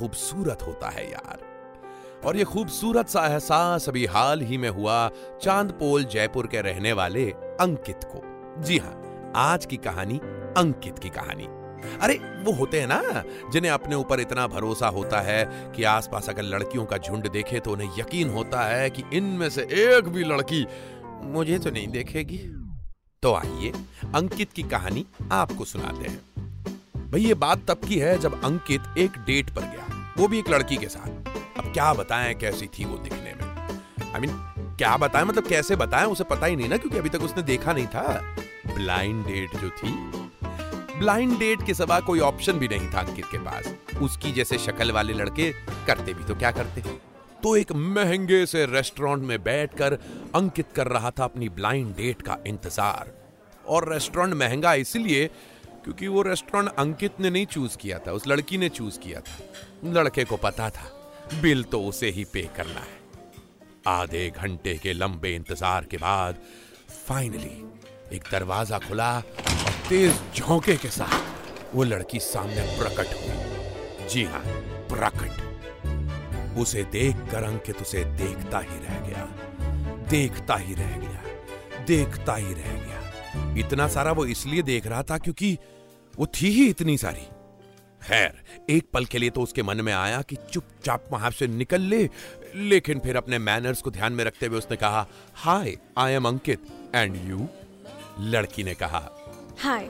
खूबसूरत होता है यार। और ये खूबसूरत सा एहसास अभी हाल ही में हुआ चांदपोल जयपुर के रहने वाले अंकित को। जी हाँ आज की कहानी अंकित की कहानी। अरे, वो होते हैं ना, जिन्हें अपने ऊपर इतना भरोसा होता है कि आसपास अगर लड़कियों का झुंड देखे तो उन्हें यकीन होता है कि इनमें से एक भी लड़की मुझे तो नहीं देखेगी। तो आइए, अंकित की कहानी आपको सुनाते हैं। भाई, ये बात तब की है जब अंकित एक डेट पर गया। वो भी एक लड़की के साथ। अब क्या बताएँ कैसी थी वो दिखने में? आई मीन क्या बताएँ? मतलब कैसे बताएँ? उसे पता ही नहीं ना, क्योंकि अभी तक उसने देखा नहीं था। ब्लाइंड डेट जो थी। ब्लाइंड डेट के सिवा कोई ऑप्शन भी नहीं था अंकित के पास। उसकी जैसे शक्ल वाले लड़के करते भी तो क्या करते? तो एक महँगे से रेस्टोरेंट में बैठकर अंकित कर रहा था अपनी ब्लाइंड डेट का इंतज़ार। और रेस्टोरेंट महँगा इसलिए क्योंकि वो रेस्टोरेंट अंकित ने नहीं चूज़ किया था, उस लड़की ने चूज़ किया था। लड़के को पता था, बिल तो उसे ही पे करना है। आधे घंटे के लंबे इंतज़ार के बाद फाइनली एक दरवाज़ा खुला और तेज झोंके के साथ वो लड़की सामने प्रकट हुई। जी हाँ प्रकट। उसे देखकर अंकित उसे देखता ही रह गया, देखता ही रह गया, देखता ही रह गया। इतना सारा वो इसलिए देख रहा था क्योंकि वो थी ही इतनी सारी। खैर एक पल के लिए तो उसके मन में आया कि चुपचाप वहाँ से निकल ले लेकिन फिर अपने मैनर्स को ध्यान में रखते हुए उसने कहा hi I am Ankit and you लड़की ने कहा Hi,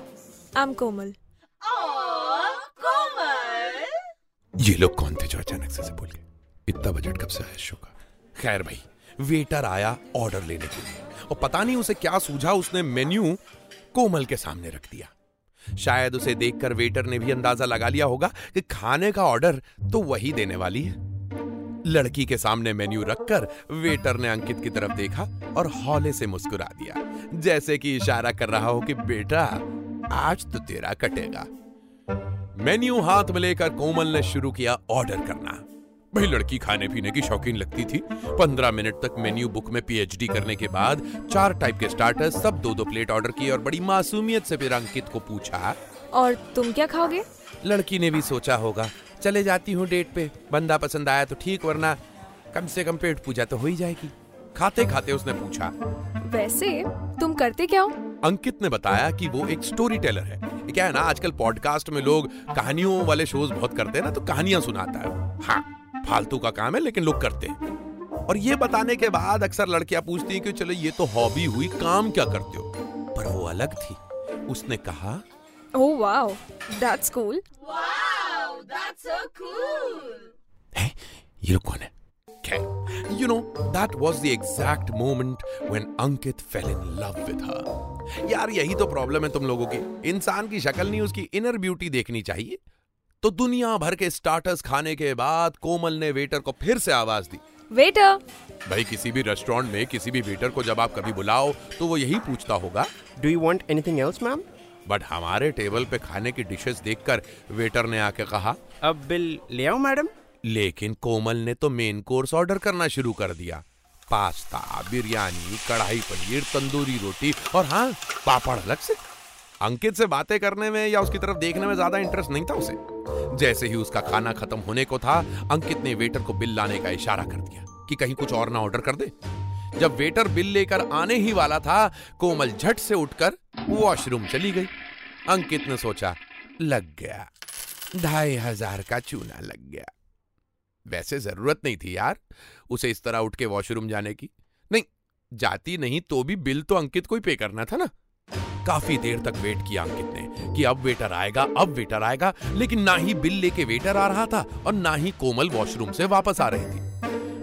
I'm Komal. ये लोग कौन थे जो अचानक से, से बोल गए? इतना बजट कब से आया शो का? खैर भाई वेटर आया ऑर्डर लेने के लिए। और पता नहीं उसे क्या सूझा, उसने मेन्यू कोमल के सामने रख दिया। शायद उसे देखकर वेटर ने भी अंदाज़ा लगा लिया होगा कि खाने का ऑर्डर तो वही देने वाली है। लड़की के सामने मेन्यू रखकर वेटर ने अंकित की तरफ़ देखा और हौले से मुस्कुरा दिया। जैसे कि इशारा कर रहा हो कि, बेटा, आज तो तेरा कटेगा। मेन्यू हाथ में लेकर कोमल ने शुरू किया ऑर्डर करना। भाई लड़की खाने पीने की शौकीन लगती थी। पंद्रह मिनट तक मेन्यू बुक में पीएचडी करने के बाद चार टाइप के स्टार्टर सब दो दो प्लेट ऑर्डर किए और बड़ी मासूमियत से फिर अंकित को पूछा और तुम क्या खाओगे? लड़की ने भी सोचा होगा चले जाती हूँ डेट पे बंदा पसंद आया तो ठीक वरना कम से कम पेट पूजा तो हो ही जाएगी। खाते खाते उसने पूछा। वैसे तुम करते क्या हो? अंकित ने बताया कि वो एक स्टोरी टेलर है। क्या है ना आजकल पॉडकास्ट में लोग कहानियों वाले शोज़ बहुत करते हैं ना तो कहानियाँ सुनाता है हाँ। फालतू का काम है लेकिन लोग करते हैं। और ये बताने के बाद अक्सर लड़कियाँ पूछती हैं कि चलो ये तो हॉबी हुई काम क्या करते हो? पर वो अलग थी। उसने कहा ओह वाओ दैट्स कूल है? ये लोग कौन है? खैर you know that was the exact moment when Ankit fell in love with her यार यही तो प्रॉब्लम है तुम लोगों की। इंसान की शक्ल नहीं उसकी इनर ब्यूटी देखनी चाहिए। तो दुनिया भर के स्टार्टर्स खाने के बाद कोमल ने वेटर को फिर से आवाज़ दी। वेटर भाई किसी भी रेस्टोरेंट में किसी भी वेटर को जब आप कभी बुलाओ तो वो यही पूछता होगा। Do you want anything else, ma'am? But हमारे टेबल पे खाने की डिशेस देखकर वेटर ने आके कहा अब बिल ले आओ मैडम लेकिन कोमल ने तो मेन कोर्स ऑर्डर करना शुरू कर दिया। पास्ता बिरयानी कढ़ाई पनीर तंदूरी रोटी और हाँ पापड़ अलग से। अंकित से बातें करने में या उसकी तरफ़ देखने में ज़्यादा इंटरेस्ट नहीं था उसे। जैसे ही उसका खाना खत्म होने को था, अंकित ने वेटर को बिल लाने का इशारा कर दिया कि कहीं कुछ और ना ऑर्डर कर दे। जब वेटर बिल लेकर आने ही वाला था, कोमल झट से उठकर वॉशरूम चली गई। अंकित ने सोचा, लग गया, ढाई हज़ार का चूना लग गया। वैसे ज़रूरत नहीं थी यार, उसे इस तरह उठ के वॉशरूम जाने की। नहीं, जाती नहीं तो भी बिल तो अंकित को ही पे करना था ना। काफ़ी देर तक वेट किया अंकित ने। कि अब वेटर आएगा अब वेटर आएगा लेकिन ना ही बिल लेके वेटर आ रहा था और ना ही कोमल वॉशरूम से वापस आ रही थी।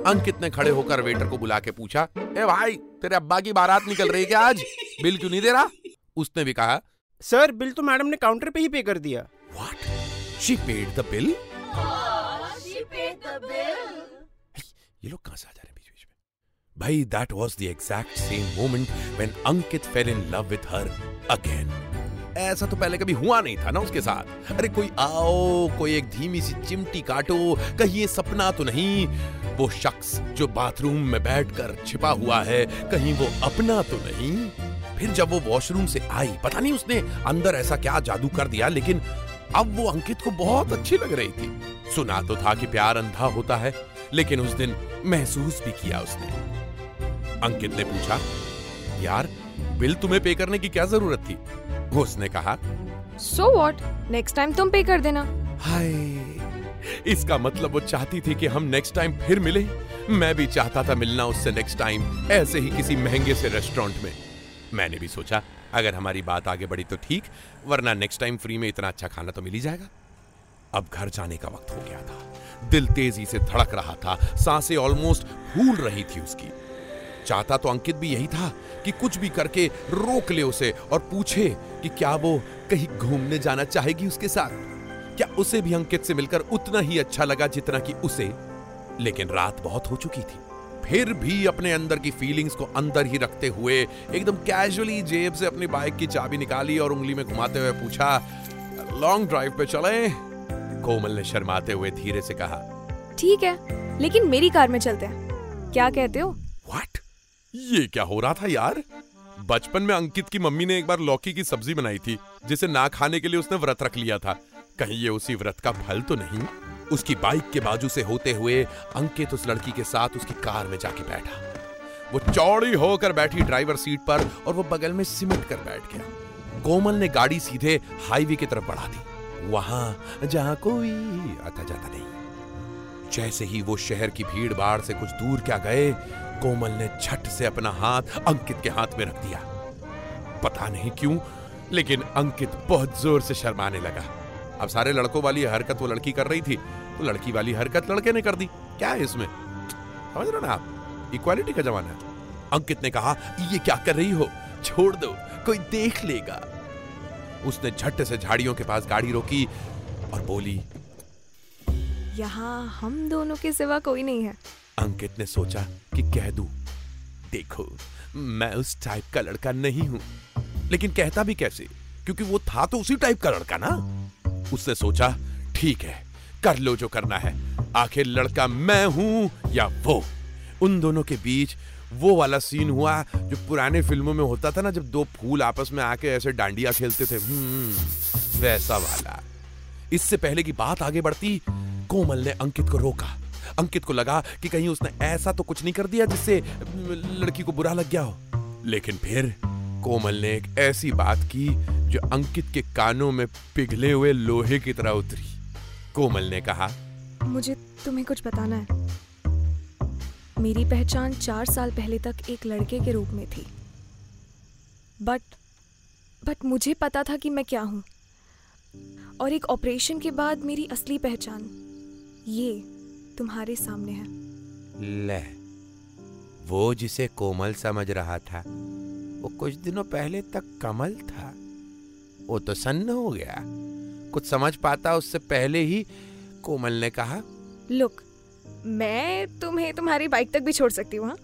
अंकित ने खड़े होकर वेटर को बुला के पूछा ए भाई तेरे अब्बा की बारात निकल रही है क्या आज? बिल क्यों नहीं दे रहा? उसने भी कहा सर बिल तो मैडम ने काउंटर पे ही पे कर दिया। What? She paid the bill? ये लोग कहाँ से आ जा रहे हैं बीच बीच में? भाई that was the exact same moment when Ankit fell in love with her again ऐसा तो पहले कभी हुआ नहीं था ना उसके साथ। अरे कोई आओ, कोई एक धीमी सी चिमटी काटो, कहीं ये सपना तो नहीं। वो शख्स जो बाथरूम में बैठकर छिपा हुआ है, कहीं वो अपना तो नहीं। फिर जब वो वॉशरूम से आई, पता नहीं उसने अंदर ऐसा क्या जादू कर दिया, लेकिन अब वो अंकित को बहुत अच्छी लग रही थी। सुना तो था कि प्यार अंधा होता है, लेकिन उस दिन महसूस भी किया उसने। अंकित ने पूछा, यार, बिल तुम्हें पे करने की क्या ज़रूरत थी? उसने कहा सो वॉट नेक्स्ट टाइम तुम पे कर देना। हाय इसका मतलब वो चाहती थी कि हम नेक्स्ट टाइम फिर मिले। मैं भी चाहता था मिलना उससे नेक्स्ट टाइम ऐसे ही किसी महँगे से रेस्टोरेंट में। मैंने भी सोचा अगर हमारी बात आगे बढ़ी तो ठीक वरना नेक्स्ट टाइम फ्री में इतना अच्छा खाना तो मिल ही जाएगा। अब घर जाने का वक्त हो गया था। दिल तेज़ी से धड़क रहा था साँसें ऑलमोस्ट फूल रही थी उसकी। चाहता तो अंकित भी यही था कि कुछ भी करके रोक ले उसे और पूछे कि क्या वो कहीं घूमने जाना चाहेगी उसके साथ। क्या उसे भी अंकित से मिलकर उतना ही अच्छा लगा जितना कि उसे। लेकिन रात बहुत हो चुकी थी। फिर भी अपने अंदर की फीलिंग्स को अंदर ही रखते हुए एकदम कैजुअली जेब से अपनी बाइक की चाबी निकाली और उंगली में घुमाते हुए पूछा लॉन्ग ड्राइव पे चले? कोमल ने शर्माते हुए धीरे से कहा, ठीक है, लेकिन मेरी कार में चलते हैं। क्या कहते हो? ये क्या हो रहा था यार? बचपन में अंकित की मम्मी ने एक बार लौकी की सब्ज़ी बनाई थी, जिसे ना खाने के लिए उसने व्रत रख लिया था। कहीं ये उसी व्रत का फल तो नहीं? उसकी बाइक के बाजू से होते हुए अंकित उस लड़की के साथ उसकी कार में जाके बैठा। वो चौड़ी होकर बैठी ड्राइवर सीट पर और वो बगल में सिमट कर बैठ गया। कोमल ने गाड़ी सीधे हाईवे की तरफ़ बढ़ा दी। वहाँ जहाँ कोई आता जाता नहीं। जैसे ही वो शहर की भीड़ भाड़ से कुछ दूर क्या गए, कोमल ने झट से अपना हाथ अंकित के हाथ में रख दिया। पता नहीं क्यों, लेकिन अंकित बहुत ज़ोर से शर्माने लगा। अब सारे लड़कों वाली हरकत वो लड़की कर रही थी तो लड़की वाली हरकत लड़के ने कर दी। क्या है इसमें? समझ रहे ना आप? इक्वालिटी का जमाना है। अंकित ने कहा, ये क्या कर रही हो? छोड़ दो, कोई देख लेगा। उसने झट से झाड़ियों के पास गाड़ी रोकी और बोली यहाँ हम दोनों के सिवा कोई नहीं है। अंकित ने सोचा कि कह दूँ देखो मैं उस टाइप का लड़का नहीं हूँ। लेकिन कहता भी कैसे? क्योंकि वो था तो उसी टाइप का लड़का ना? उसने सोचा ठीक है कर लो जो करना है। आखिर लड़का मैं हूँ या वो? उन दोनों के बीच वो वाला सीन हुआ जो पुराने फ़िल्मों में होता था ना जब दो फूल आपस में आके ऐसे डांडिया खेलते थे। हम्म, वैसा वाला। इससे पहले की बात आगे बढ़ती कोमल ने अंकित को रोका। अंकित को लगा कि कहीं उसने ऐसा तो कुछ नहीं कर दिया जिससे लड़की को बुरा लग गया हो। लेकिन फिर कोमल ने एक ऐसी बात की जो अंकित के कानों में पिघले हुए लोहे की तरह उतरी। कोमल ने कहा, मुझे तुम्हें कुछ बताना है। मेरी पहचान चार साल पहले तक एक लड़के के रूप में थी। बट बट मुझे पता था कि मैं क्या हूँ। और एक ऑपरेशन के बाद मेरी असली पहचान ये तुम्हारे सामने है। ले वो जिसे कोमल समझ रहा था वो कुछ दिनों पहले तक कमल था। वो तो सन्न हो गया। कुछ समझ पाता उससे पहले ही कोमल ने कहा लुक मैं तुम्हें तुम्हारी बाइक तक भी छोड़ सकती हूँ हाँ?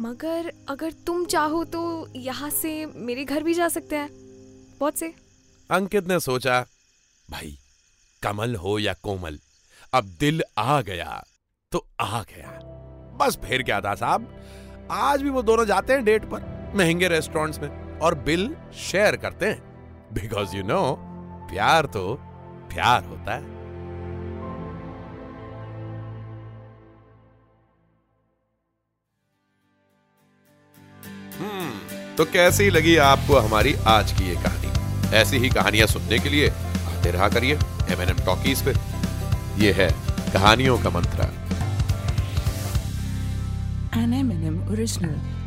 मगर अगर तुम चाहो तो यहाँ से मेरे घर भी जा सकते हैं। बहुत से। अंकित ने सोचा भाई कमल हो या कोमल अब दिल आ गया तो आ गया। बस फिर क्या था साहब? आज भी वो दोनों जाते हैं डेट पर, महँगे रेस्टोरेंट्स में, और बिल शेयर करते हैं। बिकॉज़ यू नो प्यार तो प्यार होता है। हम्म तो कैसी लगी आपको हमारी आज की ये कहानी? ऐसी ही कहानियाँ सुनने के लिए आते रहा करिए एम एन एम टॉकीज पे। ये है कहानियों का मंत्रा। N M original